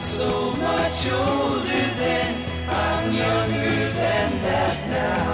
so much older then. I'm younger than that now.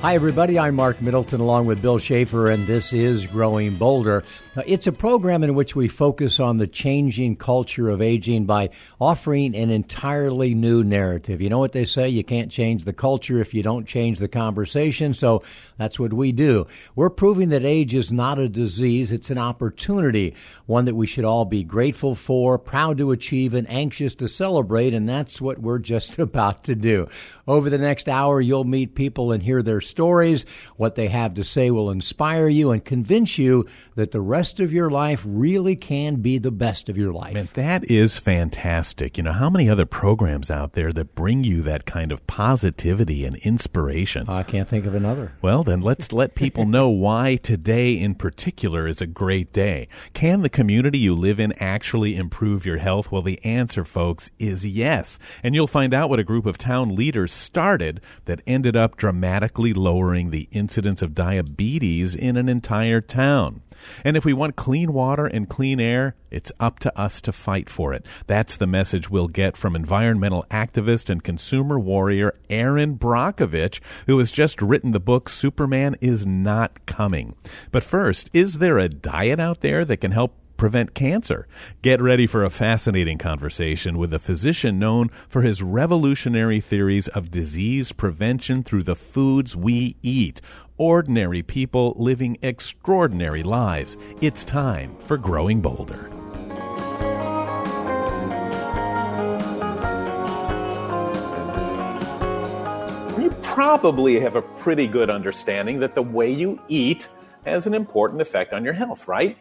Hi, everybody. I'm Marc Middleton along with Bill Schaefer, and this is Growing Bolder. Uh, it's a program in which we focus on the changing culture of aging by offering an entirely new narrative. You know what they say? You can't change the culture if you don't change the conversation. So that's what we do. We're proving that age is not a disease, it's an opportunity, one that we should all be grateful for, proud to achieve, and anxious to celebrate. And that's what we're just about to do. Over the next hour, you'll meet people and hear their stories. What they have to say will inspire you and convince you that the rest of your life really can be the best of your life. Man, that is fantastic. You know, how many other programs out there that bring you that kind of positivity and inspiration? I can't think of another. Well, then let's let people know why today in particular is a great day. Can the community you live in actually improve your health? Well, the answer, folks, is yes. And you'll find out what a group of town leaders started that ended up dramatically lowering the incidence of diabetes in an entire town. And if we want clean water and clean air, it's up to us to fight for it. That's the message we'll get from environmental activist and consumer warrior Erin Brockovich, who has just written the book Superman is Not Coming. But first, is there a diet out there that can help prevent cancer. Get ready for a fascinating conversation with a physician known for his revolutionary theories of disease prevention through the foods we eat. Ordinary people living extraordinary lives. It's time for Growing Bolder. You probably have a pretty good understanding that the way you eat has an important effect on your health, right?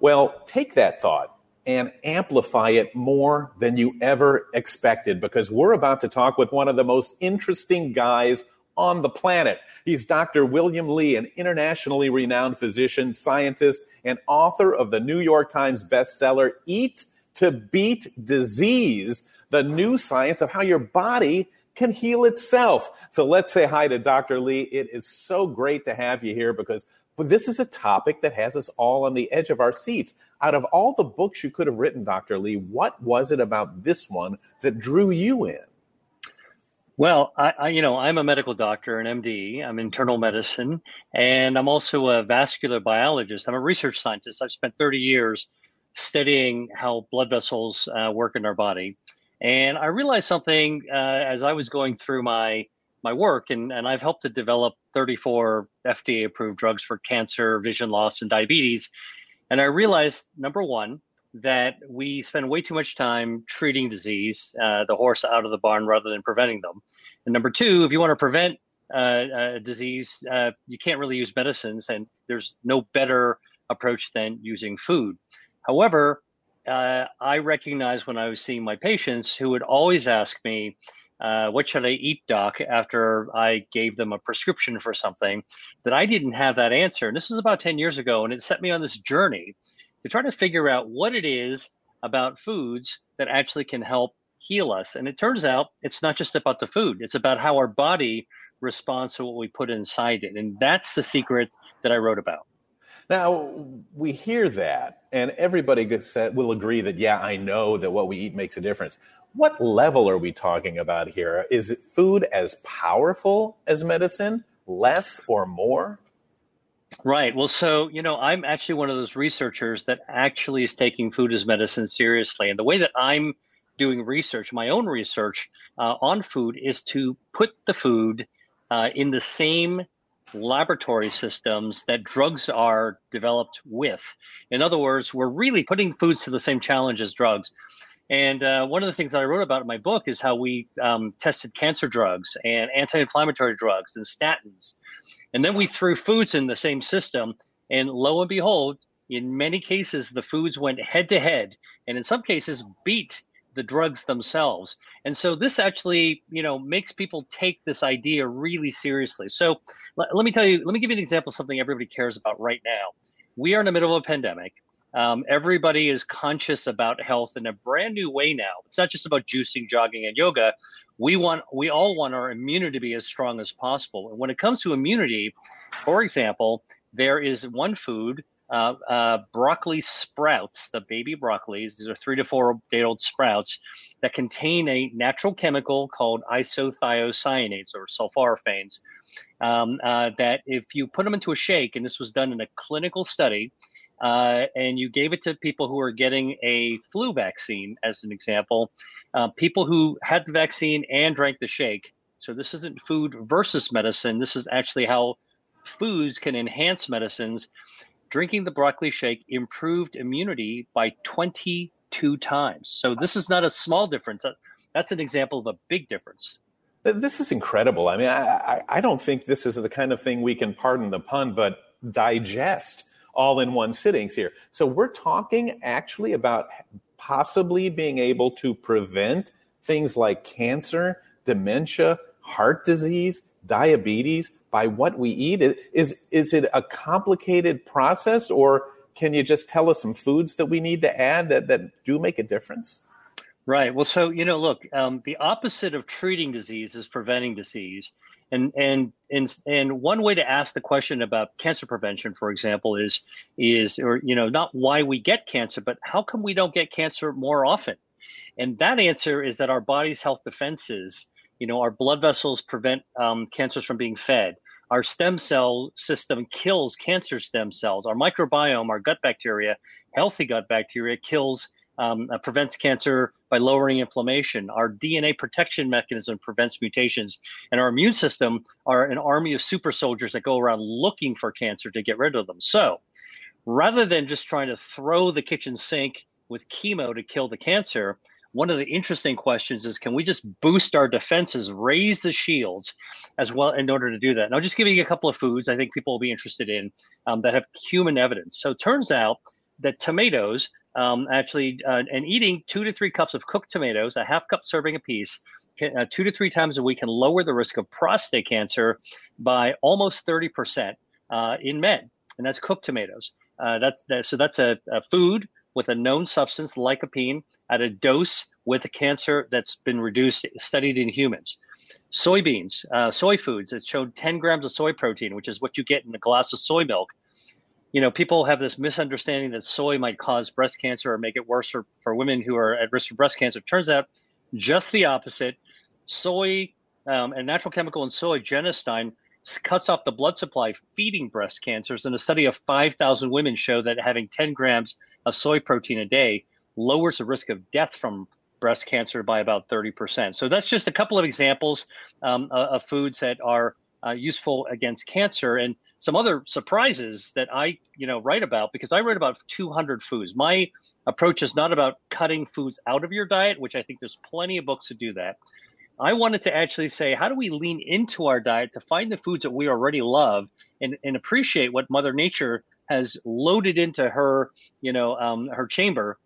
Well, take that thought and amplify it more than you ever expected because we're about to talk with one of the most interesting guys on the planet. He's Dr. William Li, an internationally renowned physician, scientist, and author of the New York Times bestseller, Eat to Beat Disease The New Science of How Your Body Can Heal Itself. So let's say hi to Dr. Li. It is so great to have you here because but this is a topic that has us all on the edge of our seats. Out of all the books you could have written, Dr. Li, what was it about this one that drew you in? Well, I, I, you know, I'm a medical doctor, an MD. I'm internal medicine, and I'm also a vascular biologist. I'm a research scientist. I've spent 30 years studying how blood vessels uh, work in our body, and I realized something uh, as I was going through my my work, and, and I've helped to develop 34 FDA approved drugs for cancer, vision loss, and diabetes. And I realized number one, that we spend way too much time treating disease, uh, the horse out of the barn, rather than preventing them. And number two, if you want to prevent uh, a disease, uh, you can't really use medicines, and there's no better approach than using food. However, uh, I recognized when I was seeing my patients who would always ask me, uh, what should I eat, doc, after I gave them a prescription for something, that I didn't have that answer. And this is about 10 years ago, and it set me on this journey to try to figure out what it is about foods that actually can help heal us. And it turns out it's not just about the food, it's about how our body responds to what we put inside it. And that's the secret that I wrote about. Now, we hear that, and everybody will agree that, yeah, I know that what we eat makes a difference. What level are we talking about here? Is food as powerful as medicine, less or more? Right. Well, so, you know, I'm actually one of those researchers that actually is taking food as medicine seriously. And the way that I'm doing research, my own research uh, on food, is to put the food uh, in the same laboratory systems that drugs are developed with. In other words, we're really putting foods to the same challenge as drugs. And uh, one of the things that I wrote about in my book is how we um, tested cancer drugs and anti inflammatory drugs and statins. And then we threw foods in the same system. And lo and behold, in many cases, the foods went head to head, and in some cases, beat the drugs themselves. And so this actually, you know, makes people take this idea really seriously. So let, let me tell you, let me give you an example of something everybody cares about right now. We are in the middle of a pandemic. Um, everybody is conscious about health in a brand new way now. It's not just about juicing, jogging, and yoga. We want, we all want our immunity to be as strong as possible. And when it comes to immunity, for example, there is one food uh, uh, broccoli sprouts, the baby broccolis. These are three to four day old sprouts that contain a natural chemical called isothiocyanates or sulforaphanes. Um, uh, that if you put them into a shake, and this was done in a clinical study, uh, and you gave it to people who are getting a flu vaccine, as an example, uh, people who had the vaccine and drank the shake. So this isn't food versus medicine. This is actually how foods can enhance medicines drinking the broccoli shake improved immunity by 22 times. So this is not a small difference. That's an example of a big difference. This is incredible. I mean, I, I don't think this is the kind of thing we can, pardon the pun, but digest all in one sittings here. So we're talking actually about possibly being able to prevent things like cancer, dementia, heart disease, diabetes by what we eat? Is, is it a complicated process or can you just tell us some foods that we need to add that, that do make a difference? Right. Well, so, you know, look, um, the opposite of treating disease is preventing disease. And, and, and, and one way to ask the question about cancer prevention, for example, is, is, or, you know, not why we get cancer, but how come we don't get cancer more often? And that answer is that our body's health defenses you know, our blood vessels prevent um, cancers from being fed. Our stem cell system kills cancer stem cells. Our microbiome, our gut bacteria, healthy gut bacteria, kills um, uh, prevents cancer by lowering inflammation. Our DNA protection mechanism prevents mutations, and our immune system are an army of super soldiers that go around looking for cancer to get rid of them. So, rather than just trying to throw the kitchen sink with chemo to kill the cancer, one of the interesting questions is can we just boost our defenses, raise the shields as well in order to do that? And I'll just give you a couple of foods I think people will be interested in um, that have human evidence. So it turns out that tomatoes, um, actually, uh, and eating two to three cups of cooked tomatoes, a half cup serving a piece, can, uh, two to three times a week can lower the risk of prostate cancer by almost 30% uh, in men. And that's cooked tomatoes. Uh, that's that, so that's a, a food with a known substance, lycopene, at a dose with a cancer that's been reduced, studied in humans. Soybeans, uh, soy foods, it showed 10 grams of soy protein, which is what you get in a glass of soy milk. You know, people have this misunderstanding that soy might cause breast cancer or make it worse for, for women who are at risk for breast cancer. Turns out just the opposite. Soy, um, a natural chemical in soy, genistein, cuts off the blood supply feeding breast cancers. And a study of 5,000 women showed that having 10 grams of soy protein a day lowers the risk of death from breast cancer by about 30%. So that's just a couple of examples um, of foods that are uh, useful against cancer and some other surprises that I, you know, write about because I write about 200 foods. My approach is not about cutting foods out of your diet, which I think there's plenty of books to do that. I wanted to actually say, how do we lean into our diet to find the foods that we already love and, and appreciate what Mother Nature has loaded into her, you know, um, her chamber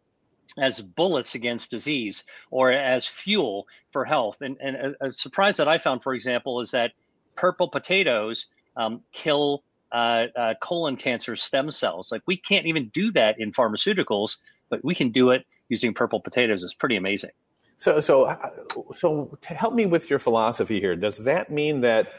as bullets against disease or as fuel for health. And, and a, a, surprise that I found, for example, is that purple potatoes um, kill uh, uh, colon cancer stem cells. Like we can't even do that in pharmaceuticals, but we can do it using purple potatoes. It's pretty amazing. So, so, uh, so help me with your philosophy here, does that mean that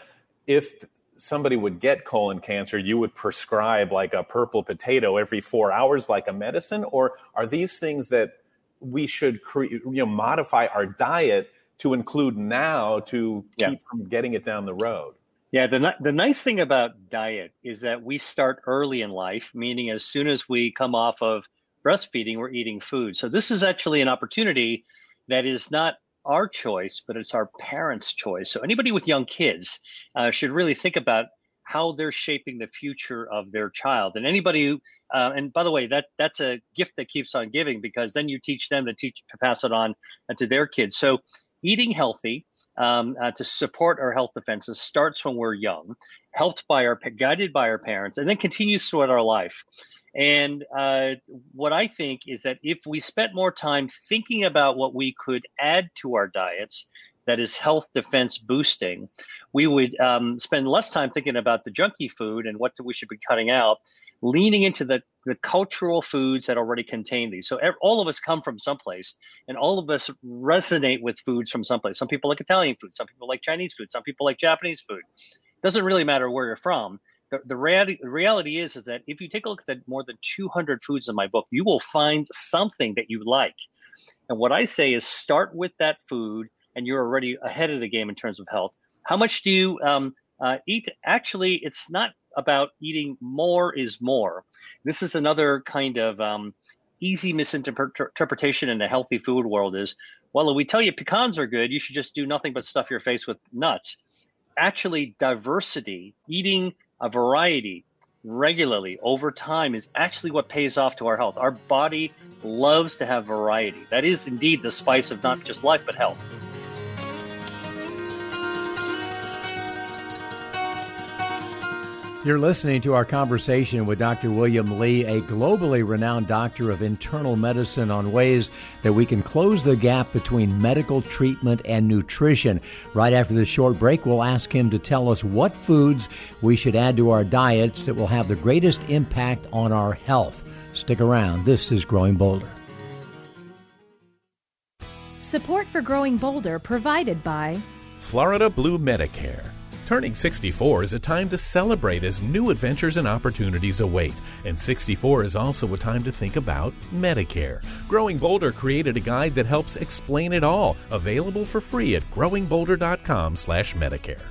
if somebody would get colon cancer, you would prescribe like a purple potato every four hours, like a medicine, or are these things that we should cre- you know modify our diet to include now to keep from getting it down the road? Yeah, the the nice thing about diet is that we start early in life, meaning as soon as we come off of breastfeeding, we're eating food. So this is actually an opportunity that is not our choice, but it's our parents' choice. So anybody with young kids uh, should really think about how they're shaping the future of their child. And anybody who, uh, and by the way, that that's a gift that keeps on giving because then you teach them to teach to pass it on uh, to their kids. So eating healthy. Um, uh, to support our health defenses starts when we're young, helped by our guided by our parents, and then continues throughout our life. And uh, what I think is that if we spent more time thinking about what we could add to our diets, that is health defense boosting, we would um, spend less time thinking about the junky food and what we should be cutting out, leaning into the, the cultural foods that already contain these. So all of us come from someplace, and all of us resonate with foods from someplace. Some people like Italian food, some people like Chinese food, some people like Japanese food. Doesn't really matter where you're from the, the reality reality is is that if you take a look at the more than 200 foods in my book, you will find something that you like. And what I say is start with that food, and you're already ahead of the game in terms of health. How much do you um, uh, eat? Actually, it's not about eating more is more. This is another kind of um, easy misinterpretation in the healthy food world is, well, if we tell you pecans are good, you should just do nothing but stuff your face with nuts. Actually, diversity, eating a variety regularly over time is actually what pays off to our health. Our body loves to have variety. That is indeed the spice of not just life, but health. You're listening to our conversation with Dr. William Li, a globally renowned doctor of internal medicine, on ways that we can close the gap between medical treatment and nutrition. Right after this short break, we'll ask him to tell us what foods we should add to our diets that will have the greatest impact on our health. Stick around. This is Growing Bolder. Support for Growing Bolder provided by Florida Blue Medicare Turning 64 is a time to celebrate as new adventures and opportunities await. And 64 is also a time to think about Medicare. Growing Bolder created a guide that helps explain it all, available for free at growingbolder.com/medicare.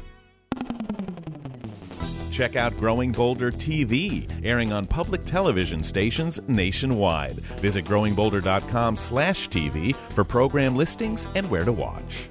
Check out Growing Bolder TV, airing on public television stations nationwide. Visit growingbolder.com/tv for program listings and where to watch.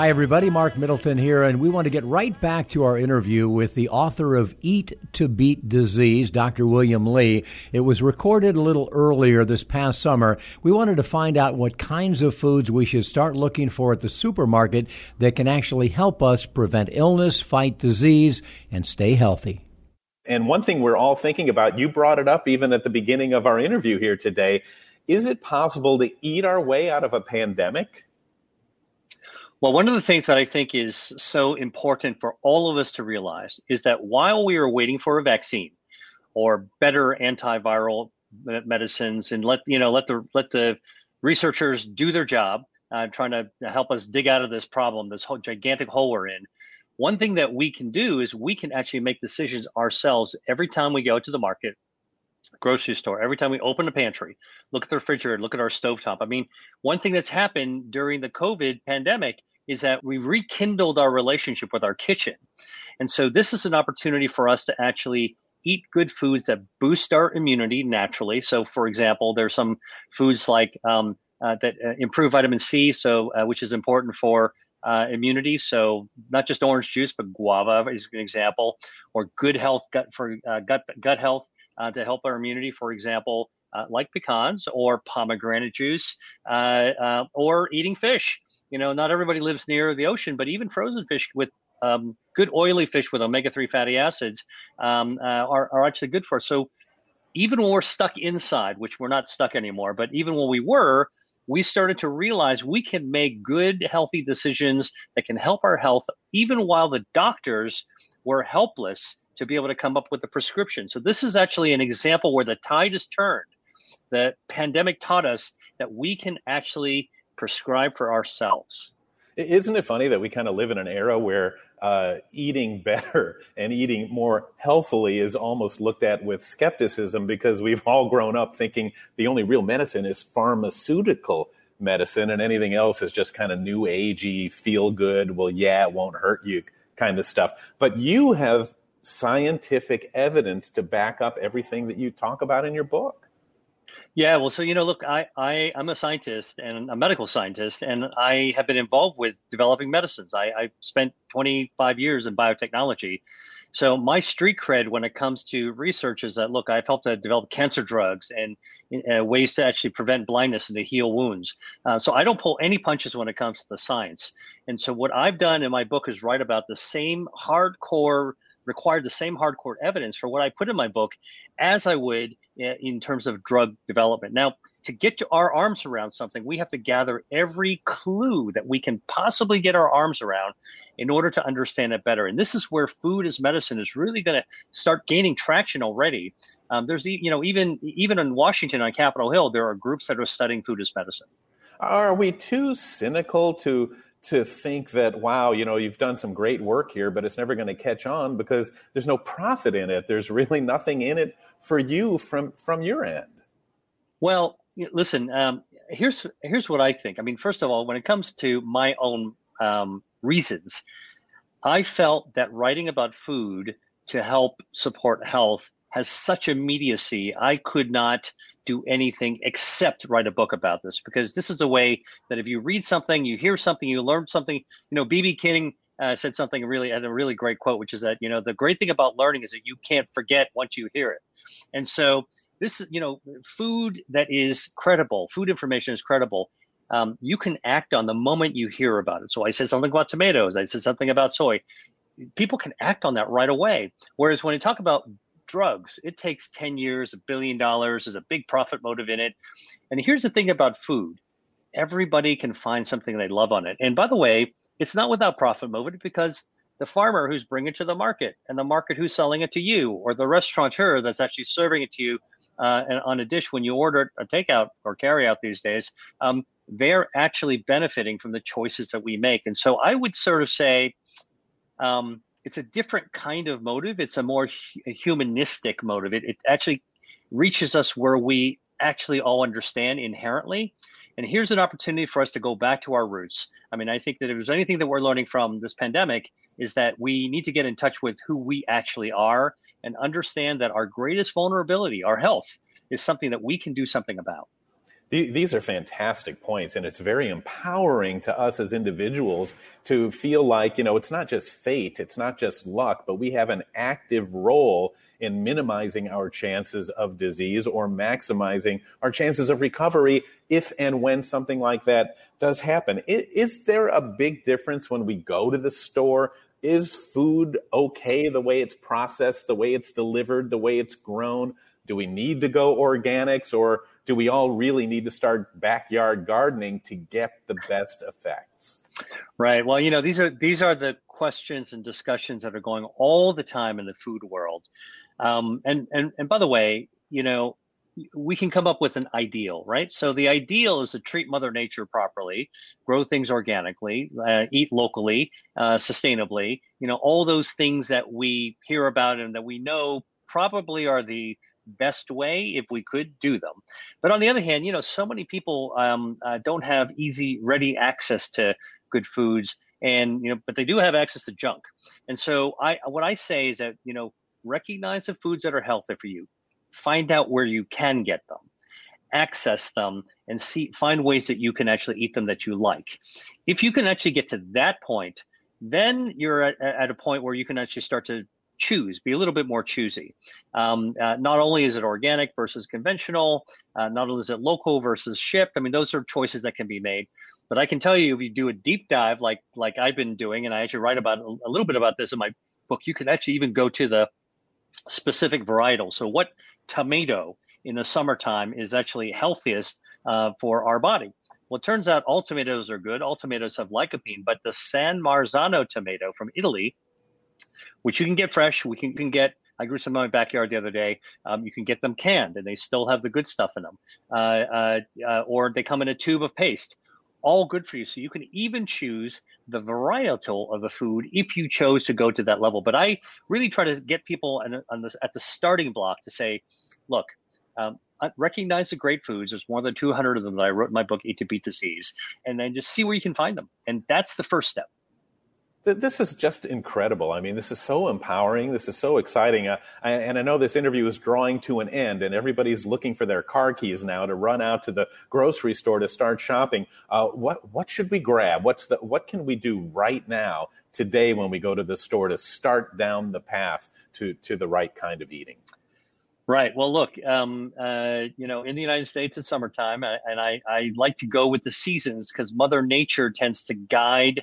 Hi, everybody. Marc Middleton here, and we want to get right back to our interview with the author of Eat to Beat Disease, Dr. William Li. It was recorded a little earlier this past summer. We wanted to find out what kinds of foods we should start looking for at the supermarket that can actually help us prevent illness, fight disease, and stay healthy. And one thing we're all thinking about, you brought it up even at the beginning of our interview here today. Is it possible to eat our way out of a pandemic? Well, one of the things that I think is so important for all of us to realize is that while we are waiting for a vaccine or better antiviral medicines, and let you know, let the let the researchers do their job, uh, trying to help us dig out of this problem, this whole gigantic hole we're in. One thing that we can do is we can actually make decisions ourselves every time we go to the market, grocery store, every time we open a pantry, look at the refrigerator, look at our stovetop. I mean, one thing that's happened during the COVID pandemic is that we rekindled our relationship with our kitchen. And so this is an opportunity for us to actually eat good foods that boost our immunity naturally. So, for example, there's some foods like um, uh, that uh, improve vitamin C, so uh, which is important for uh, immunity. So, not just orange juice, but guava is an example, or good health gut for uh, gut gut health uh, to help our immunity. For example, like pecans or pomegranate juice, or eating fish. You know, not everybody lives near the ocean, but even frozen fish with um, good oily fish with omega-3 fatty acids um, uh, are, are actually good for us. So even when we're stuck inside, which we're not stuck anymore, but even when we were, we started to realize we can make good, healthy decisions that can help our health, even while the doctors were helpless to be able to come up with a prescription. So this is actually an example where the tide has turned. The pandemic taught us that we can actually prescribe for ourselves. Isn't it funny that we kind of live in an era where uh, eating better and eating more healthily is almost looked at with skepticism because we've all grown up thinking the only real medicine is pharmaceutical medicine and anything else is just kind of new agey, feel good, well, yeah, it won't hurt you kind of stuff. But you have scientific evidence to back up everything that you talk about in your book. Yeah, well, so you know, look, I, I I'm a scientist and a medical scientist, and I have been involved with developing medicines. I, I spent 25 years in biotechnology, so my street cred when it comes to research is that look, I've helped to develop cancer drugs and uh, ways to actually prevent blindness and to heal wounds. Uh, so I don't pull any punches when it comes to the science. And so what I've done in my book is write about the same hardcore required the same hardcore evidence for what I put in my book as I would in terms of drug development. Now, to get to our arms around something, we have to gather every clue that we can possibly get our arms around in order to understand it better. And this is where food as medicine is really going to start gaining traction already. Um, there's, you know, even even in Washington on Capitol Hill, there are groups that are studying food as medicine. Are we too cynical to to think that wow, you know, you've done some great work here, but it's never going to catch on because there's no profit in it. There's really nothing in it for you from from your end. Well, listen, um, here's here's what I think. I mean, first of all, when it comes to my own um, reasons, I felt that writing about food to help support health has such immediacy. I could not do anything except write a book about this because this is a way that if you read something, you hear something, you learn something. You know, BB King uh, said something really had a really great quote, which is that you know the great thing about learning is that you can't forget once you hear it. And so this is you know food that is credible, food information is credible. Um, you can act on the moment you hear about it. So I said something about tomatoes. I said something about soy. People can act on that right away. Whereas when you talk about drugs. It takes 10 years, a billion dollars, there's a big profit motive in it. And here's the thing about food everybody can find something they love on it. And by the way, it's not without profit motive because the farmer who's bringing it to the market and the market who's selling it to you or the restaurateur that's actually serving it to you uh, on a dish when you order a takeout or carry out these days, um, they're actually benefiting from the choices that we make. And so I would sort of say, um, it's a different kind of motive. It's a more hu- humanistic motive. It, it actually reaches us where we actually all understand inherently. And here's an opportunity for us to go back to our roots. I mean, I think that if there's anything that we're learning from this pandemic, is that we need to get in touch with who we actually are and understand that our greatest vulnerability, our health, is something that we can do something about. These are fantastic points, and it's very empowering to us as individuals to feel like, you know, it's not just fate, it's not just luck, but we have an active role in minimizing our chances of disease or maximizing our chances of recovery if and when something like that does happen. Is there a big difference when we go to the store? Is food okay the way it's processed, the way it's delivered, the way it's grown? Do we need to go organics or do we all really need to start backyard gardening to get the best effects? Right. Well, you know, these are these are the questions and discussions that are going all the time in the food world. Um, and and and by the way, you know, we can come up with an ideal, right? So the ideal is to treat Mother Nature properly, grow things organically, uh, eat locally, uh, sustainably. You know, all those things that we hear about and that we know probably are the best way if we could do them. But on the other hand, you know, so many people um, uh, don't have easy, ready access to good foods, and you know, but they do have access to junk. And so, I what I say is that you know, recognize the foods that are healthy for you, find out where you can get them, access them, and see find ways that you can actually eat them that you like. If you can actually get to that point, then you're at, at a point where you can actually start to choose, be a little bit more choosy. Um, uh, not only is it organic versus conventional, uh, not only is it local versus shipped. I mean, those are choices that can be made. But I can tell you, if you do a deep dive like like I've been doing, and I actually write about a little bit about this in my book, you can actually even go to the specific varietal. So, what tomato in the summertime is actually healthiest uh, for our body? Well, it turns out all tomatoes are good. All tomatoes have lycopene, but the San Marzano tomato from Italy which you can get fresh. We can, can get. I grew some in my backyard the other day. Um, you can get them canned, and they still have the good stuff in them. Uh, uh, uh, or they come in a tube of paste. All good for you. So you can even choose the varietal of the food if you chose to go to that level. But I really try to get people on, on this, at the starting block to say, look, um, recognize the great foods. There's more than 200 of them that I wrote in my book, Eat to Beat Disease, and then just see where you can find them. And that's the first step this is just incredible. I mean, this is so empowering. This is so exciting. Uh, and I know this interview is drawing to an end, and everybody's looking for their car keys now to run out to the grocery store to start shopping. Uh, what what should we grab? What's the what can we do right now today when we go to the store to start down the path to to the right kind of eating? Right. Well, look, um, uh, you know, in the United States, it's summertime, and I, I like to go with the seasons because Mother Nature tends to guide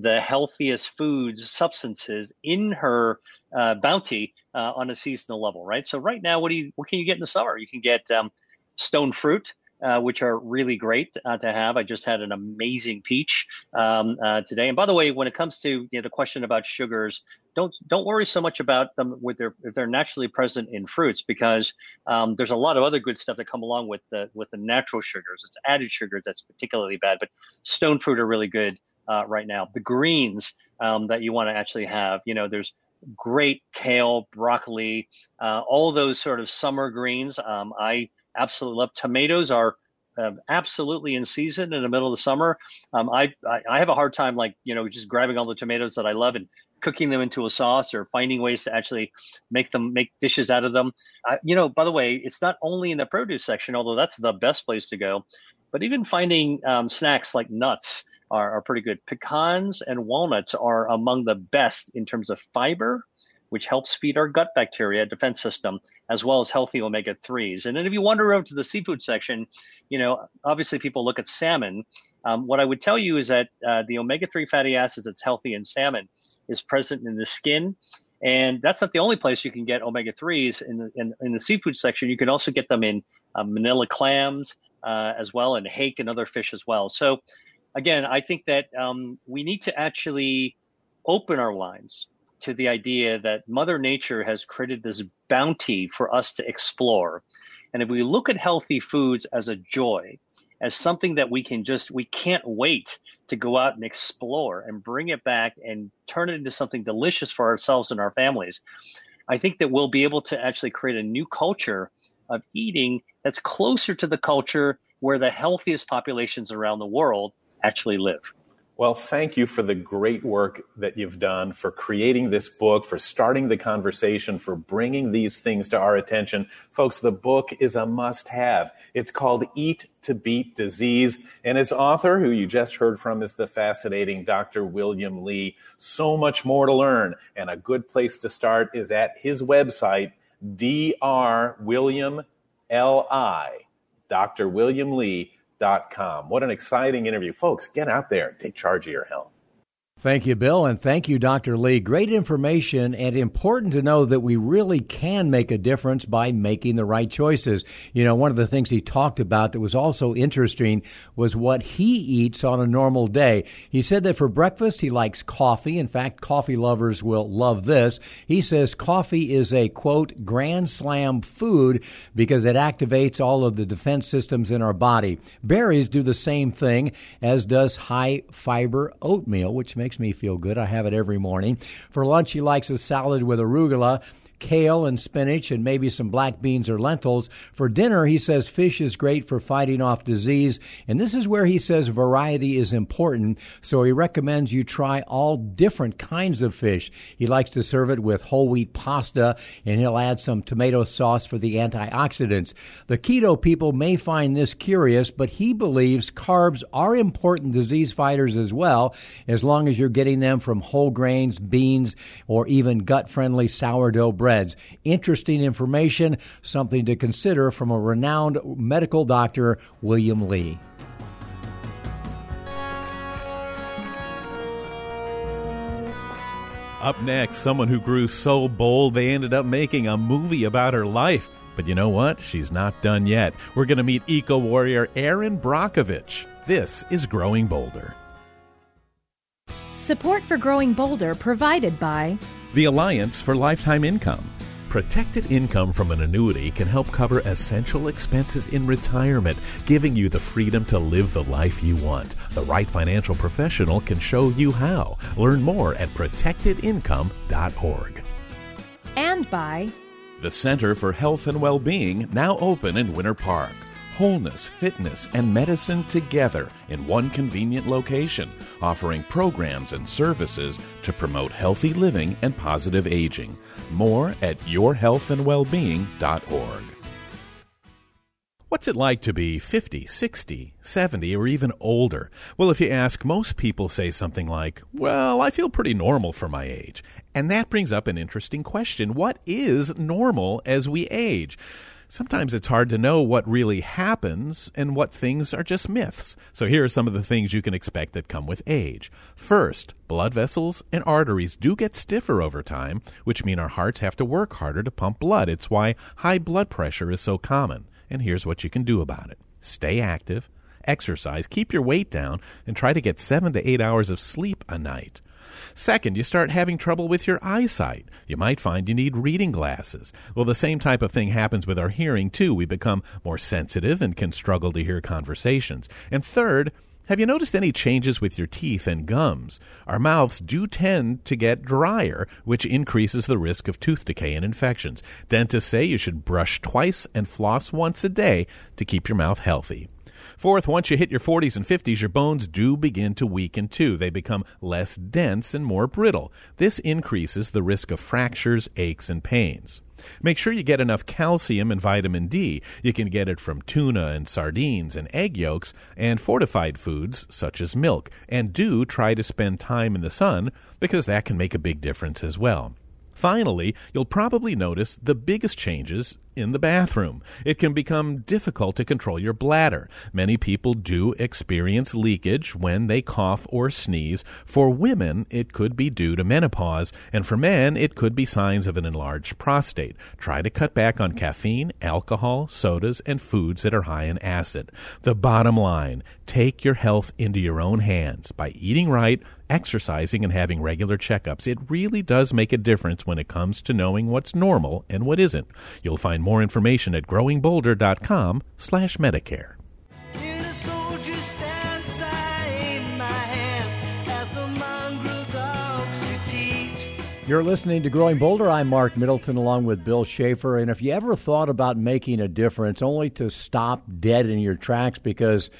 the healthiest foods, substances in her uh, bounty uh, on a seasonal level, right? So right now, what do you what can you get in the summer? You can get um, stone fruit. uh, which are really great uh, to have. I just had an amazing peach um, uh, today. And by the way, when it comes to you know, the question about sugars, don't don't worry so much about them with their if they're naturally present in fruits because um, there's a lot of other good stuff that come along with the with the natural sugars. It's added sugars that's particularly bad, but stone fruit are really good uh, right now. The greens um, that you want to actually have, you know, there's great kale, broccoli, uh, all those sort of summer greens. Um, I absolutely love. Tomatoes are um, absolutely in season in the middle of the summer. Um, I, I, I have a hard time like you know just grabbing all the tomatoes that I love and cooking them into a sauce or finding ways to actually make them make dishes out of them. I, you know, by the way, it's not only in the produce section, although that's the best place to go, but even finding um, snacks like nuts are, are pretty good. Pecans and walnuts are among the best in terms of fiber which helps feed our gut bacteria defense system, as well as healthy omega 3s. And then if you wander over to the seafood section, you know, obviously people look at salmon. Um, what I would tell you is that uh, the omega 3 fatty acids that's healthy in salmon is present in the skin. And that's not the only place you can get omega 3s in the, in, in, the seafood section. You can also get them in uh, manila clams uh, as well, and hake and other fish as well. So, again, I think that um, we need to actually open our minds to the idea that Mother Nature has created this bounty for us to explore. And if we look at healthy foods as a joy, as something that we can just, we can't wait to go out and explore and bring it back and turn it into something delicious for ourselves and our families, I think that we'll be able to actually create a new culture of eating that's closer to the culture where the healthiest populations around the world actually live. Well, thank you for the great work that you've done, for creating this book, for starting the conversation, for bringing these things to our attention. Folks, the book is a must have. It's called Eat to Beat Disease, and its author, who you just heard from, is the fascinating Dr. William Li. So much more to learn, and a good place to start is at his website, drwilliamli, Dr. William Li com. What an exciting interview. Folks, get out there take charge of your health. Thank you, Bill, and thank you, Dr. Li. Great information and important to know that we really can make a difference by making the right choices. You know, one of the things he talked about that was also interesting was what he eats on a normal day. He said that for breakfast, he likes coffee. In fact, coffee lovers will love this. He says coffee is a quote, grand slam food because it activates all of the defense systems in our body. Berries do the same thing, as does high fiber oatmeal, which makes makes me feel good. I have it every morning. For lunch, he likes a salad with arugula kale and spinach and maybe some black beans or lentils. For dinner, he says fish is great for fighting off disease. And this is where he says variety is important. So he recommends you try all different kinds of fish. He likes to serve it with whole wheat pasta and he'll add some tomato sauce for the antioxidants. The keto people may find this curious, but he believes carbs are important disease fighters as well, as long as you're getting them from whole grains, beans, or even gut friendly sourdough bread breads. Interesting information, something to consider from a renowned medical doctor, William Li. Up next, someone who grew so bold they ended up making a movie about her life. But you know what? She's not done yet. We're going to meet eco warrior Erin Brockovich. This is Growing Bolder. Support for Growing Bolder provided by the Alliance for Lifetime Income. Protected income from an annuity can help cover essential expenses in retirement, giving you the freedom to live the life you want. The right financial professional can show you how. Learn more at protectedincome.org. And by the Center for Health and Well-being, now open in Winter Park wholeness, fitness, and medicine together in one convenient location, offering programs and services to promote healthy living and positive aging. More at yourhealthandwellbeing.org. What's it like to be 50, 60, 70, or even older? Well, if you ask, most people say something like, Well, I feel pretty normal for my age. And that brings up an interesting question. What is normal as we age? Sometimes it's hard to know what really happens and what things are just myths. So here are some of the things you can expect that come with age. First, blood vessels and arteries do get stiffer over time, which mean our hearts have to work harder to pump blood. It's why high blood pressure is so common. And here's what you can do about it. stay active, exercise, keep your weight down, and try to get seven to eight hours of sleep a night. Second, you start having trouble with your eyesight. You might find you need reading glasses. Well, the same type of thing happens with our hearing, too. We become more sensitive and can struggle to hear conversations. And third, have you noticed any changes with your teeth and gums? Our mouths do tend to get drier, which increases the risk of tooth decay and infections. Dentists say you should brush twice and floss once a day to keep your mouth healthy. Fourth, once you hit your 40s and 50s, your bones do begin to weaken too. They become less dense and more brittle. This increases the risk of fractures, aches, and pains. Make sure you get enough calcium and vitamin D. You can get it from tuna and sardines and egg yolks and fortified foods such as milk. And do try to spend time in the sun because that can make a big difference as well. Finally, you'll probably notice the biggest changes in the bathroom. It can become difficult to control your bladder. Many people do experience leakage when they cough or sneeze. For women, it could be due to menopause, and for men, it could be signs of an enlarged prostate. Try to cut back on caffeine, alcohol, sodas, and foods that are high in acid. The bottom line take your health into your own hands by eating right, exercising, and having regular checkups. It really does make a difference when it comes to knowing what's normal and what isn't. You'll find more information at growingbolder.com slash Medicare. In a soldier stance, I aim my hand at the mongrel dogs who teach. You're listening to Growing Bolder. I'm Marc Middleton along with Bill Schaefer. And if you ever thought about making a difference only to stop dead in your tracks because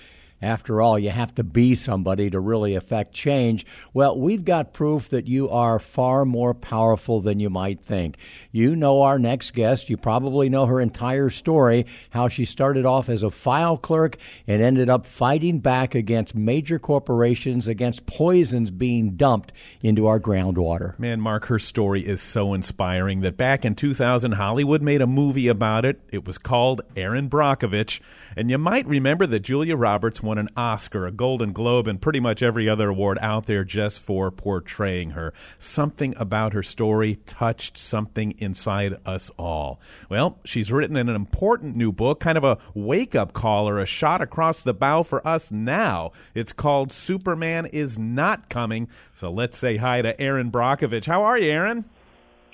after all, you have to be somebody to really affect change. Well, we've got proof that you are far more powerful than you might think. You know our next guest. You probably know her entire story how she started off as a file clerk and ended up fighting back against major corporations, against poisons being dumped into our groundwater. Man, Marc, her story is so inspiring that back in 2000, Hollywood made a movie about it. It was called Erin Brockovich. And you might remember that Julia Roberts won an Oscar, a Golden Globe, and pretty much every other award out there just for portraying her. Something about her story touched something inside us all. Well, she's written an important new book, kind of a wake up call or a shot across the bow for us now. It's called Superman is Not Coming. So let's say hi to Erin Brockovich. How are you, Erin?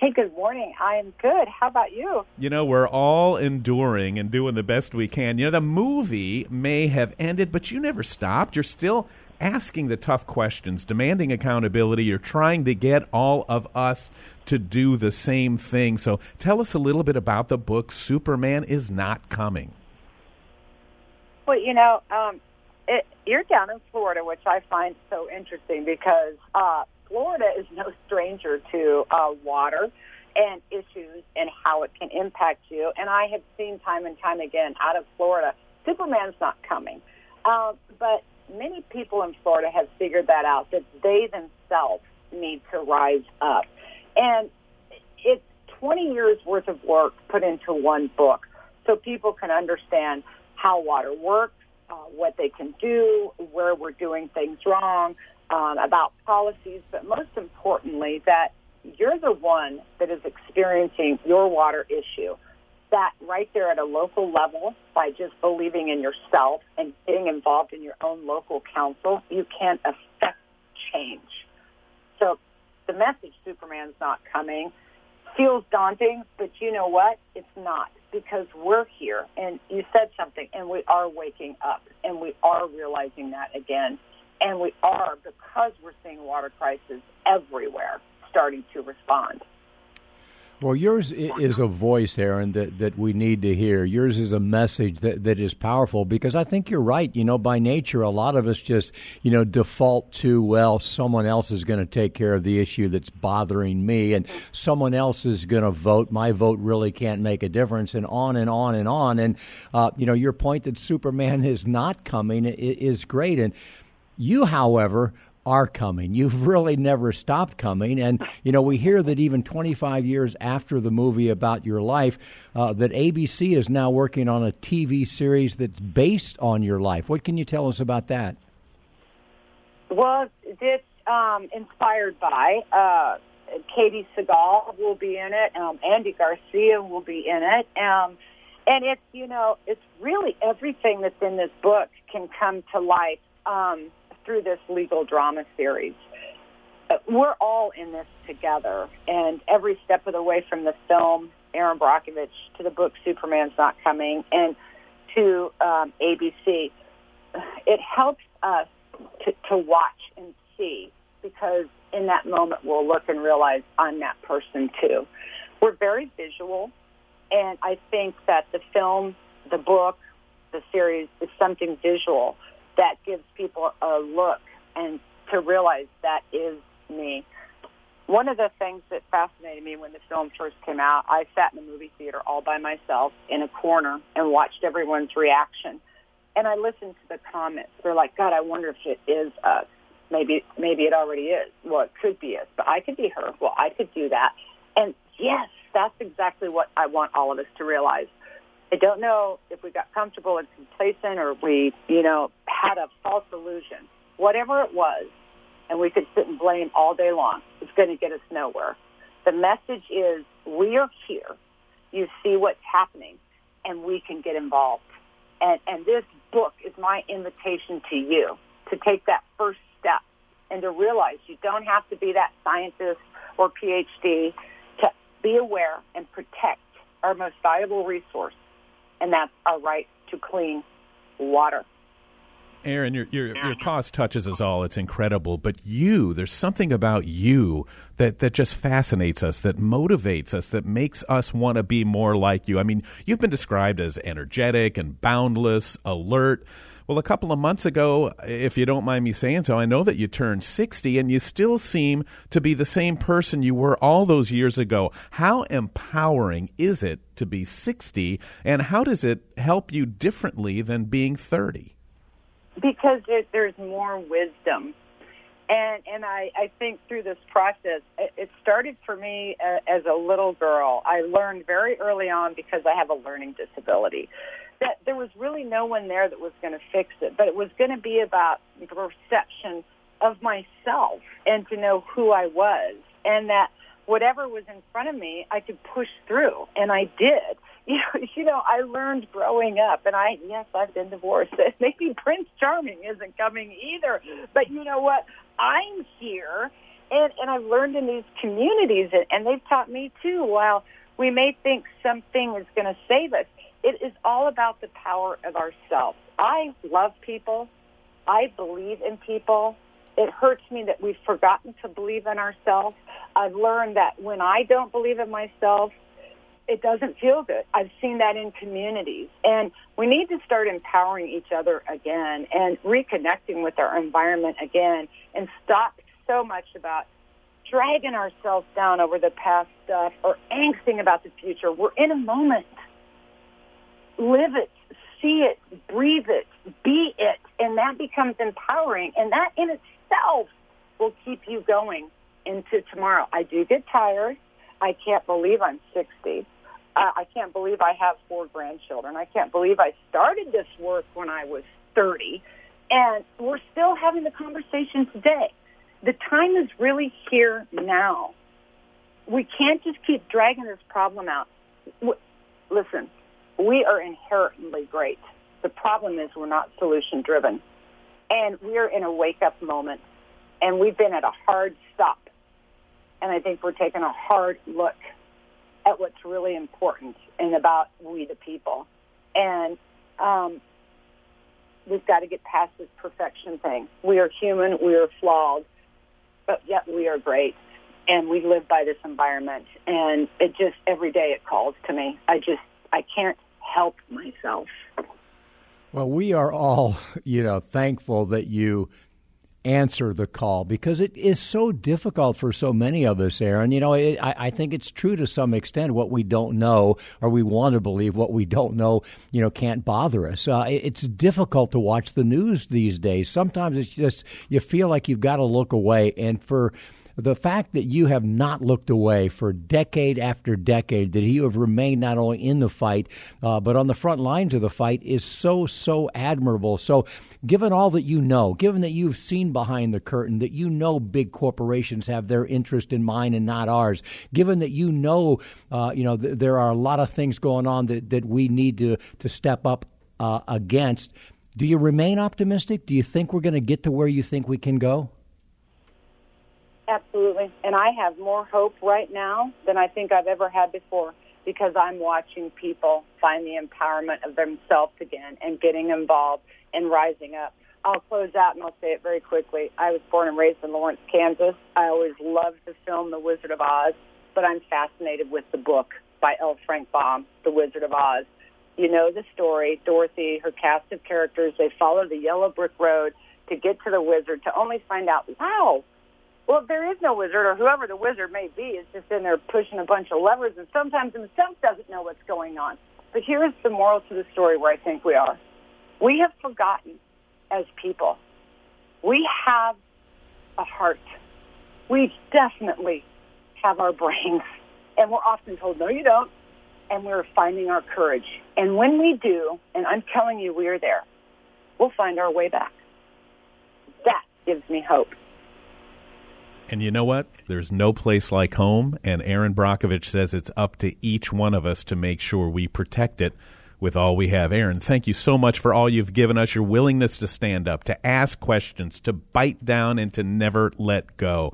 Hey, good morning. I am good. How about you? You know, we're all enduring and doing the best we can. You know, the movie may have ended, but you never stopped. You're still asking the tough questions, demanding accountability. You're trying to get all of us to do the same thing. So tell us a little bit about the book, Superman is Not Coming. Well, you know, um, it, you're down in Florida, which I find so interesting because uh, Florida is no stranger to uh, water and issues and how it can impact you. And I have seen time and time again out of Florida, Superman's not coming. Uh, but many people in Florida have figured that out, that they themselves need to rise up. And it's 20 years worth of work put into one book so people can understand how water works, uh, what they can do, where we're doing things wrong, um, about policies, but most importantly, that you're the one that is experiencing your water issue. That right there at a local level, by just believing in yourself and getting involved in your own local council, you can affect change. So the message, Superman's not coming, feels daunting, but you know what? It's not because we're here. And you said something, and we are waking up, and we are realizing that again. And we are, because we're seeing water crisis everywhere, starting to respond. Well, yours is a voice, Erin, that, that we need to hear. Yours is a message that, that is powerful because I think you're right. You know, by nature, a lot of us just, you know, default to, well, someone else is going to take care of the issue that's bothering me and someone else is going to vote. My vote really can't make a difference and on and on and on. And, uh, you know, your point that Superman is not coming is great. And you, however, are coming. You've really never stopped coming. And, you know, we hear that even 25 years after the movie about your life, uh, that ABC is now working on a TV series that's based on your life. What can you tell us about that? Well, it's um, inspired by uh, Katey Sagal will be in it. Um, Andy Garcia will be in it. Um, and it's you know it's really everything that's in this book can come to life um, through this legal drama series. Uh, We're all in this together, and every step of the way from the film Erin Brockovich to the book Superman's Not Coming and to um, ABC, it helps us to, to watch and see because in that moment we'll look and realize I'm that person too. We're very visual, and I think that the film, the book, the series is something visual that gives people a look and to realize that is me. One of the things that fascinated me when the film first came out, I sat in the movie theater all by myself in a corner and watched everyone's reaction. And I listened to the comments. They're like, God, I wonder if it is us. Maybe, maybe it already is. Well, it could be us, but I could be her. Well, I could do that. And yes, that's exactly what I want all of us to realize. I don't know if we got comfortable and complacent or we, you know, had a false illusion. Whatever it was, and we could sit and blame all day long, it's going to get us nowhere. The message is we are here. You see what's happening, and we can get involved. And, and this book is my invitation to you to take that first step and to realize you don't have to be that scientist or PhD to be aware and protect our most valuable resource, and that's our right to clean water. Aaron, your, your your cause touches us all. It's incredible. But you, there's something about you that, that just fascinates us, that motivates us, that makes us want to be more like you. I mean, you've been described as energetic and boundless, alert. Well, a couple of months ago, if you don't mind me saying so, I know that you turned 60 and you still seem to be the same person you were all those years ago. How empowering is it to be 60 and how does it help you differently than being 30? Because there, there's more wisdom. And and I, I think through this process it, it started for me uh, as a little girl. I learned very early on because i have a learning disability that there was really no one there that was going to fix it but it was going to be about the perception of myself and to know who i was. And that whatever was in front of me i could push through and i did you know, you know, I learned growing up, and I yes, I've been divorced. Maybe Prince Charming isn't coming either, but you know what? I'm here, and and I've learned in these communities, and, and they've taught me too. While we may think something is going to save us, it is all about the power of ourselves. I love people. I believe in people. It hurts me that we've forgotten to believe in ourselves. I've learned that when I don't believe in myself, it doesn't feel good. I've seen that in communities. And we need to start empowering each other again and reconnecting with our environment again and stop so much about dragging ourselves down over the past stuff or angsting about the future. We're in a moment. Live it, see it, breathe it, be it, and that becomes empowering. And that in itself will keep you going into tomorrow. I do get tired. I can't believe I'm 60. Uh, I can't believe I have four grandchildren. I can't believe I started this work when I was 30. And we're still having the conversation today. The time is really here now. We can't just keep dragging this problem out. Listen, we are inherently great. The problem is we're not solution driven. And we're in a wake up moment. And we've been at a hard stop. And I think we're taking a hard look at what's really important and about we the people. And um, we've got to get past this perfection thing. We are human, we are flawed, but yet we are great. And we live by this environment. And it just, every day it calls to me. I just, I can't help myself. Well, we are all, you know, thankful that you answer the call because it is so difficult for so many of us, Aaron. You know, it, I, I think it's true to some extent. What we don't know, or we want to believe what we don't know, you know, can't bother us. Uh, it, it's difficult to watch the news these days. Sometimes it's just you feel like you've got to look away, and for the fact that you have not looked away for decade after decade, that you have remained not only in the fight, uh, but on the front lines of the fight is so, so admirable. So, given all that you know, given that you've seen behind the curtain, that you know big corporations have their interest in mine and not ours, given that you know, uh, you know, th- there are a lot of things going on that, that we need to, to step up uh, against. Do you remain optimistic? Do you think we're going to get to where you think we can go? Absolutely. And I have more hope right now than I think I've ever had before because I'm watching people find the empowerment of themselves again and getting involved and rising up. I'll close out and I'll say it very quickly. I was born and raised in Lawrence, Kansas. I always loved the film The Wizard of Oz, but I'm fascinated with the book by L. Frank Baum, The Wizard of Oz. You know the story. Dorothy, her cast of characters, they follow the yellow brick road to get to the wizard to only find out, wow, well, there is no wizard, or whoever the wizard may be, is just in there pushing a bunch of levers, and sometimes himself doesn't know what's going on. But here's the moral to the story where I think we are. We have forgotten as people. We have a heart. We definitely have our brains. And we're often told, no, you don't. And we're finding our courage. And when we do, and I'm telling you, we are there, we'll find our way back. That gives me hope. And you know what? There's no place like home, and Aaron Brockovich says it's up to each one of us to make sure we protect it with all we have. Aaron, thank you so much for all you've given us, your willingness to stand up, to ask questions, to bite down, and to never let go.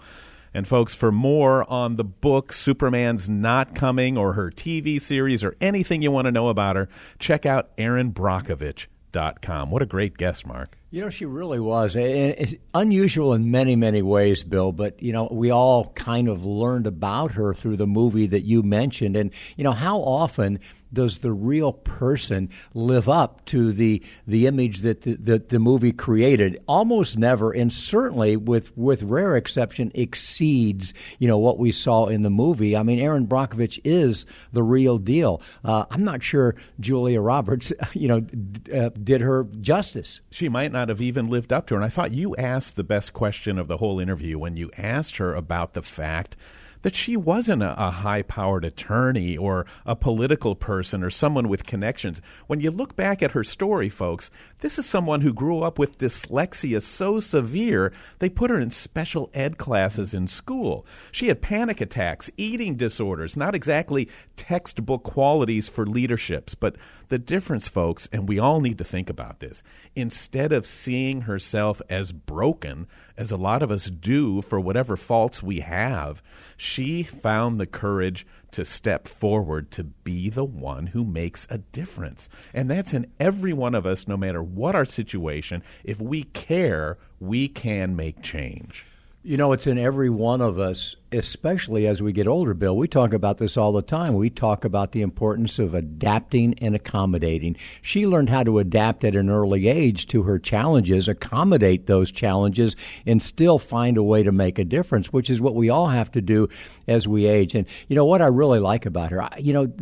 And folks, for more on the book Superman's Not Coming or her TV series or anything you want to know about her, check out erinbrockovich.com. What a great guest, Mark. You know, she really was. It's unusual in many, many ways, Bill, but, you know, we all kind of learned about her through the movie that you mentioned. And, you know, how often does the real person live up to the the image that the, the, the, movie created? Almost never, and certainly with with rare exception, exceeds you know what we saw in the movie. I mean, Aaron Brockovich is the real deal. Uh, I'm not sure Julia Roberts, you know, d- uh, did her justice. She might not have even lived up to her. And I thought you asked the best question of the whole interview when you asked her about the fact that she wasn't a, a high powered attorney or a political person or someone with connections. When you look back at her story, folks, this is someone who grew up with dyslexia so severe they put her in special ed classes in school. She had panic attacks, eating disorders, not exactly textbook qualities for leaderships, but the difference, folks, and we all need to think about this, instead of seeing herself as broken, as a lot of us do for whatever faults we have, she found the courage to step forward to be the one who makes a difference. And that's in every one of us, no matter what our situation. If we care, we can make change. You know, it's in every one of us especially as we get older, Bill, we talk about this all the time. We talk about the importance of adapting and accommodating. She learned how to adapt at an early age to her challenges, accommodate those challenges, and still find a way to make a difference, which is what we all have to do as we age. And, you know, what I really like about her, you know,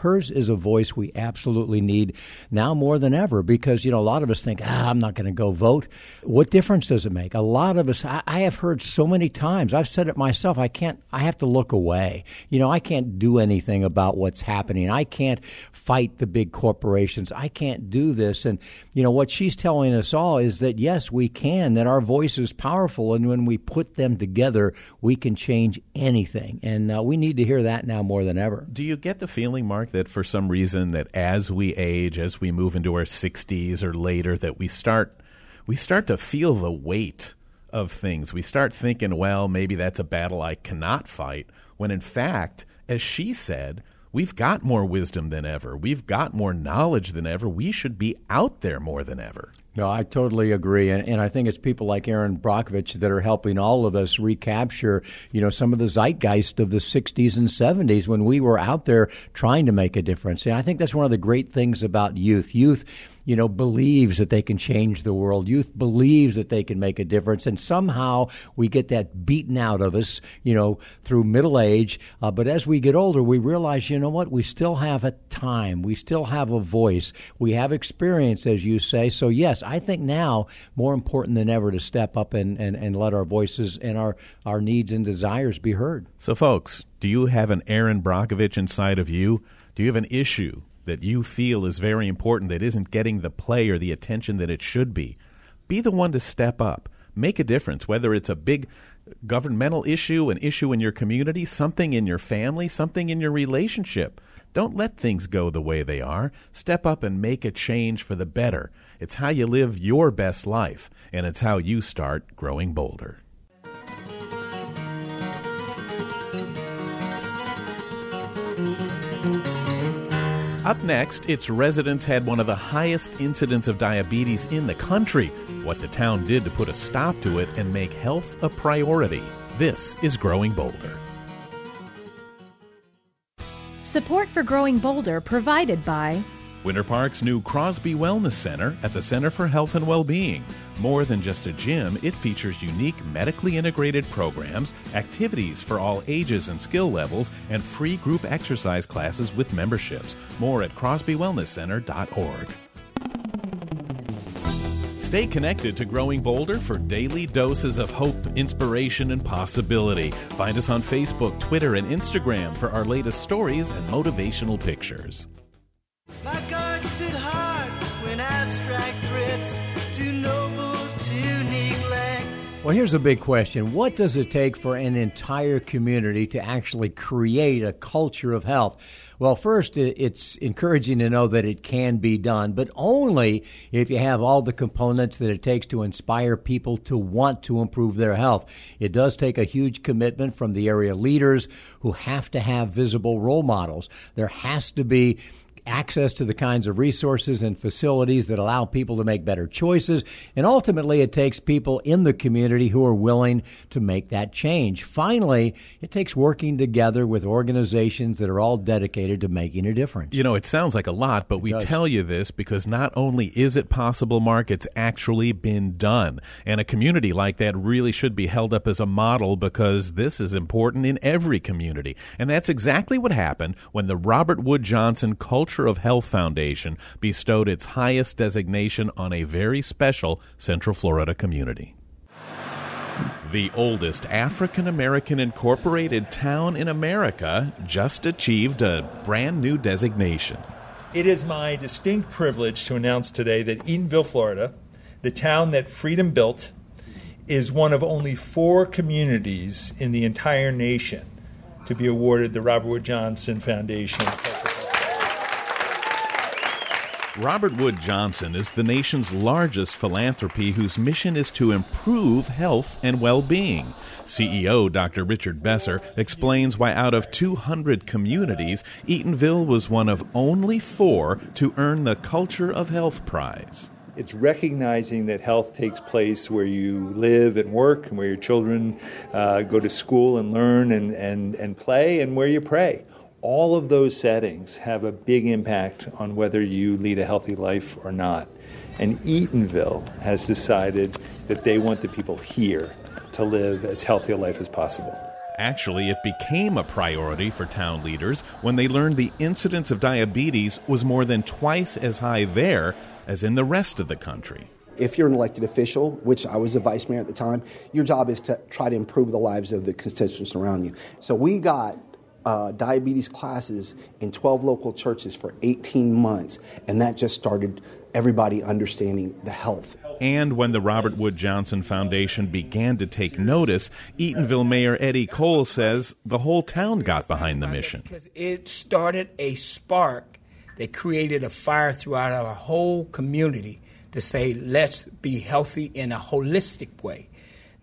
hers is a voice we absolutely need now more than ever because, you know, a lot of us think, ah, I'm not going to go vote. What difference does it make? A lot of us, I, I have heard so many times, I've said it myself, I can't, I have to look away. You know, I can't do anything about what's happening. I can't fight the big corporations. I can't do this. And, you know, what she's telling us all is that, yes, we can, that our voice is powerful. And when we put them together, we can change anything. And uh, we need to hear that now more than ever. Do you get the feeling, Mark, that for some reason that as we age, as we move into our 60s or later, that we start we start to feel the weight of things. We start thinking, well, maybe that's a battle I cannot fight, when in fact, as she said, we've got more wisdom than ever. We've got more knowledge than ever. We should be out there more than ever. No, I totally agree, and, and I think it's people like Aaron Brockovich that are helping all of us recapture, you know, some of the zeitgeist of the '60s and '70s when we were out there trying to make a difference. And I think that's one of the great things about youth. Youth you know, believes that they can change the world. Youth believes that they can make a difference, and somehow we get that beaten out of us, you know, through middle age. Uh, but as we get older, we realize, you know what, we still have a time, we still have a voice, we have experience, as you say. So yes, I think now more important than ever to step up and, and, and let our voices and our, our needs and desires be heard. So, folks, do you have an Aaron Brockovich inside of you? Do you have an issue that you feel is very important that isn't getting the play or the attention that it should be? Be the one to step up. Make a difference, whether it's a big governmental issue, an issue in your community, something in your family, something in your relationship. Don't let things go the way they are. Step up and make a change for the better. It's how you live your best life, and it's how you start growing bolder. Up next, its residents had one of the highest incidents of diabetes in the country. What the town did to put a stop to it and make health a priority. This is Growing Bolder. Support for Growing Bolder provided by Winter Park's new Crosby Wellness Center at the Center for Health and Well-Being. More than just a gym, it features unique medically integrated programs, activities for all ages and skill levels, and free group exercise classes with memberships. More at crosbywellnesscenter.org. Stay connected to Growing Boulder for daily doses of hope, inspiration, and possibility. Find us on Facebook, Twitter, and Instagram for our latest stories and motivational pictures. Well, here's a big question. What does it take for an entire community to actually create a culture of health? Well, first, it's encouraging to know that it can be done, but only if you have all the components that it takes to inspire people to want to improve their health. It does take a huge commitment from the area leaders who have to have visible role models. There has to be access to the kinds of resources and facilities that allow people to make better choices. And ultimately, it takes people in the community who are willing to make that change. Finally, it takes working together with organizations that are all dedicated to making a difference. You know, it sounds like a lot, but It we does. tell you this because not only is it possible, Mark, it's actually been done. And a community like that really should be held up as a model because this is important in every community. And that's exactly what happened when the Robert Wood Johnson Of Health Foundation bestowed its highest designation on a very special Central Florida community. The oldest African American incorporated town in America just achieved a brand new designation. It is my distinct privilege to announce today that Eatonville, Florida, the town that freedom built, is one of only four communities in the entire nation to be awarded the Robert Wood Johnson Foundation. Robert Wood Johnson is the nation's largest philanthropy whose mission is to improve health and well being. CEO Dr. Richard Besser explains why, out of 200 communities, Eatonville was one of only four to earn the Culture of Health Prize. It's recognizing that health takes place where you live and work, and where your children uh, go to school and learn and, and, and play, and where you pray. All of those settings have a big impact on whether you lead a healthy life or not. And Eatonville has decided that they want the people here to live as healthy a life as possible. Actually, it became a priority for town leaders when they learned the incidence of diabetes was more than twice as high there as in the rest of the country. If you're an elected official, which I was a vice mayor at the time, your job is to try to improve the lives of the constituents around you. So we got uh, diabetes classes in 12 local churches for 18 months, and that just started everybody understanding the health. And when the Robert Wood Johnson Foundation began to take notice, Eatonville Mayor Eddie Cole says the whole town got behind the mission. Because it started a spark that created a fire throughout our whole community to say, let's be healthy in a holistic way.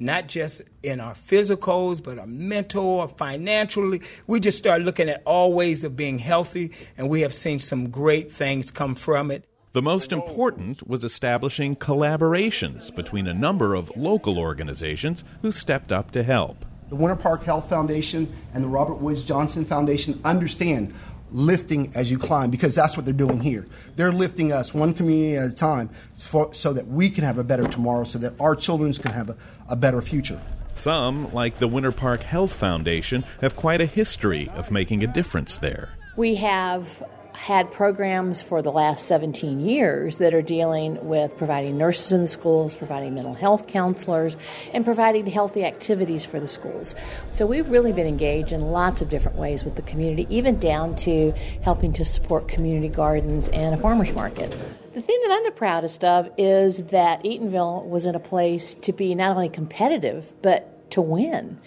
Not just in our physicals, but our mental, our financially. We just start looking at all ways of being healthy, and we have seen some great things come from it. The most important was establishing collaborations between a number of local organizations who stepped up to help. The Winter Park Health Foundation and the Robert Woods Johnson Foundation understand lifting as you climb because that's what they're doing here. They're lifting us one community at a time for, so that we can have a better tomorrow, so that our children can have a, a better future. Some, like the Winter Park Health Foundation, have quite a history of making a difference there. We have had programs for the last 17 years that are dealing with providing nurses in the schools, providing mental health counselors, and providing healthy activities for the schools. So we've really been engaged in lots of different ways with the community, even down to helping to support community gardens and a farmer's market. The thing that I'm the proudest of is that Eatonville was in a place to be not only competitive, but to win.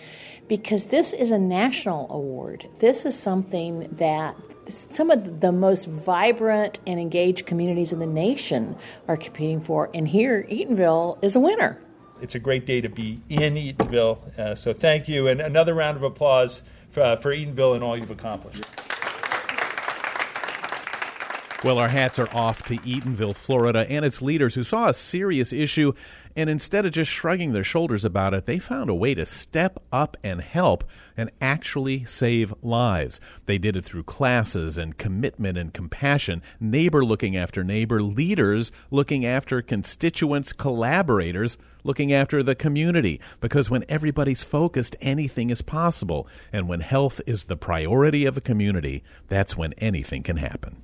Because this is a national award. This is something that some of the most vibrant and engaged communities in the nation are competing for, and here Eatonville is a winner. It's a great day to be in Eatonville, uh, so thank you, and another round of applause for, uh, for Eatonville and all you've accomplished. Well, our hats are off to Eatonville, Florida, and its leaders who saw a serious issue and instead of just shrugging their shoulders about it, they found a way to step up and help and actually save lives. They did it through classes and commitment and compassion, neighbor looking after neighbor, leaders looking after constituents, collaborators looking after the community. Because when everybody's focused, anything is possible. And when health is the priority of a community, that's when anything can happen.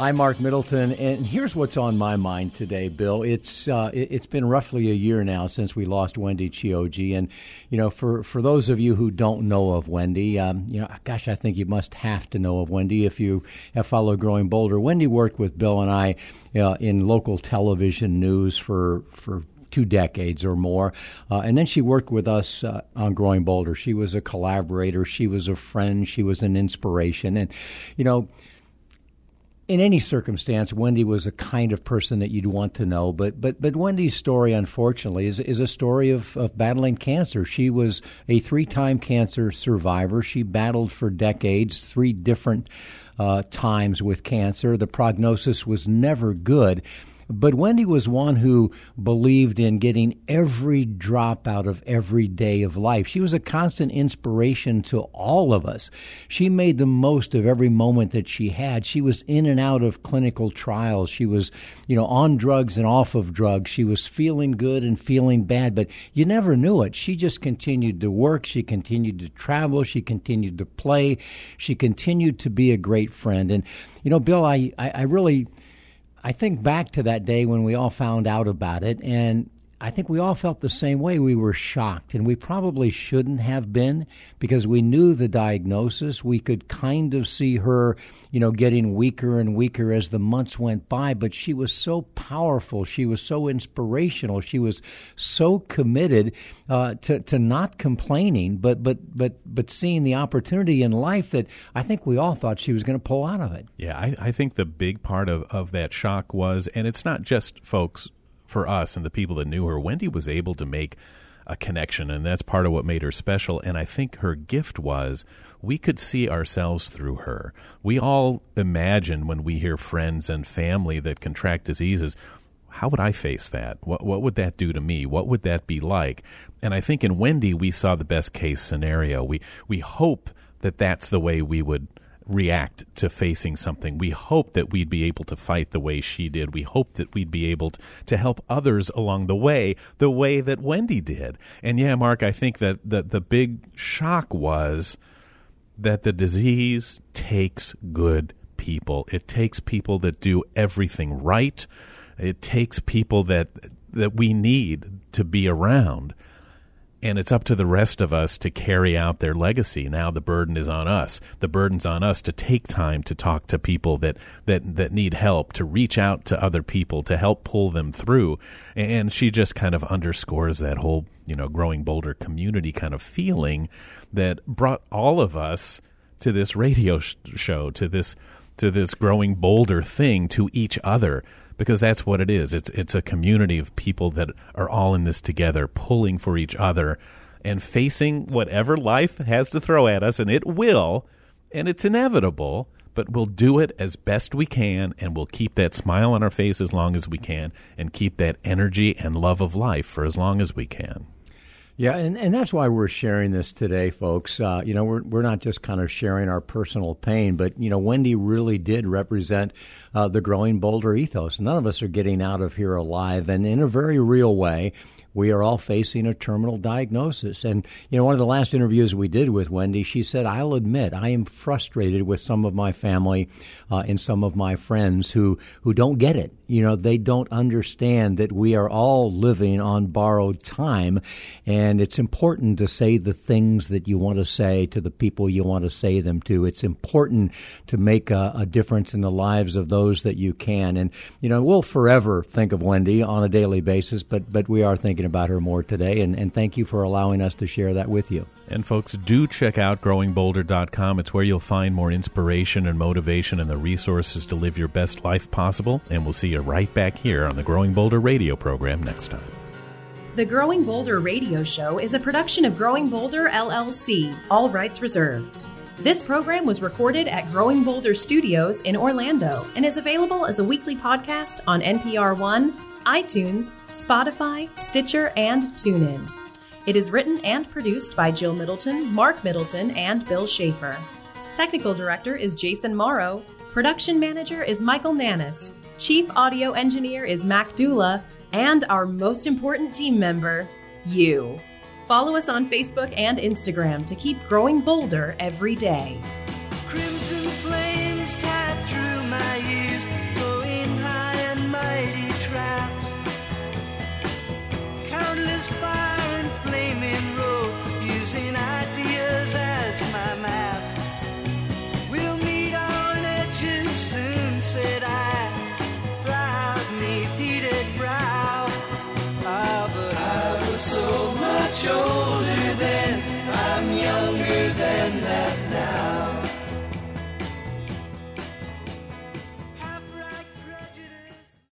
I'm Mark Middleton, and here's what's on my mind today, Bill. It's uh, it's been roughly a year now since we lost Wendy Chioggi, and you know, for, for those of you who don't know of Wendy, um, you know, gosh, I think you must have to know of Wendy if you have followed Growing Bolder. Wendy worked with Bill and I uh, in local television news for for two decades or more. Uh, and then she worked with us uh, on Growing Bolder. She was a collaborator, she was a friend, she was an inspiration. And, you know, in any circumstance, Wendy was a kind of person that you'd want to know. But but but Wendy's story, unfortunately, is is a story of, of battling cancer. She was a three time cancer survivor. She battled for decades, three different uh, times with cancer. The prognosis was never good. But Wendy was one who believed in getting every drop out of every day of life. She was a constant inspiration to all of us. She made the most of every moment that she had. She was in and out of clinical trials. She was, you know, on drugs and off of drugs. She was feeling good and feeling bad, but you never knew it. She just continued to work. She continued to travel. She continued to play. She continued to be a great friend. And, you know, Bill, I, I, I really I think back to that day when we all found out about it, and I think we all felt the same way. We were shocked, and we probably shouldn't have been because we knew the diagnosis. We could kind of see her, you know, getting weaker and weaker as the months went by, but she was so powerful. She was so inspirational. She was so committed uh, to, to not complaining, but, but, but, but seeing the opportunity in life that I think we all thought she was going to pull out of it. Yeah, I, I think the big part of, of that shock was, and it's not just folks for us and the people that knew her, Wendy was able to make a connection, and that's part of what made her special. And I think her gift was we could see ourselves through her. We all imagine when we hear friends and family that contract diseases, how would I face that? What what would that do to me? What would that be like? And I think in Wendy we saw the best case scenario. We we hope that that's the way we would react to facing something. We hope that we'd be able to fight the way she did. We hope that we'd be able to help others along the way the way that Wendy did. And yeah, Mark, I think that the, the big shock was that the disease takes good people. It takes people that do everything right. It takes people that that we need to be around and it's up to the rest of us to carry out their legacy. Now the burden is on us. The burden's on us to take time to talk to people that that that need help, to reach out to other people to help pull them through. And she just kind of underscores that whole, you know, growing bolder community kind of feeling that brought all of us to this radio sh- show, to this to this growing bolder thing to each other because that's what it is. It's it's a community of people that are all in this together, pulling for each other and facing whatever life has to throw at us, and it will, and it's inevitable. But we'll do it as best we can, and we'll keep that smile on our face as long as we can, and keep that energy and love of life for as long as we can. Yeah, and, and that's why we're sharing this today, folks. Uh, you know, we're, we're not just kind of sharing our personal pain, but, you know, Wendy really did represent uh, the growing Boulder ethos. None of us are getting out of here alive, and in a very real way, we are all facing a terminal diagnosis. And, you know, one of the last interviews we did with Wendy, she said, I'll admit I am frustrated with some of my family uh, and some of my friends who, who don't get it. You know, they don't understand that we are all living on borrowed time. And it's important to say the things that you want to say to the people you want to say them to. It's important to make a, a difference in the lives of those that you can. And, you know, we'll forever think of Wendy on a daily basis, but, but we are thinking about her more today. And, and thank you for allowing us to share that with you. And folks, do check out growingboulder.com. It's where you'll find more inspiration and motivation and the resources to live your best life possible. And we'll see you right back here on the Growing Boulder radio program next time. The Growing Boulder radio show is a production of Growing Boulder LLC, all rights reserved. This program was recorded at Growing Boulder Studios in Orlando and is available as a weekly podcast on NPR One, iTunes, Spotify, Stitcher, and TuneIn. It is written and produced by Jill Middleton, Mark Middleton, and Bill Schaefer. Technical director is Jason Morrow. Production manager is Michael Nannis. Chief audio engineer is Mac Dula. And our most important team member, you. Follow us on Facebook and Instagram to keep growing bolder every day. Crimson Countless fire and flaming road, using ideas as my maps. We'll meet on edges soon, said I, proud neath brow. Ah, but I was so much older.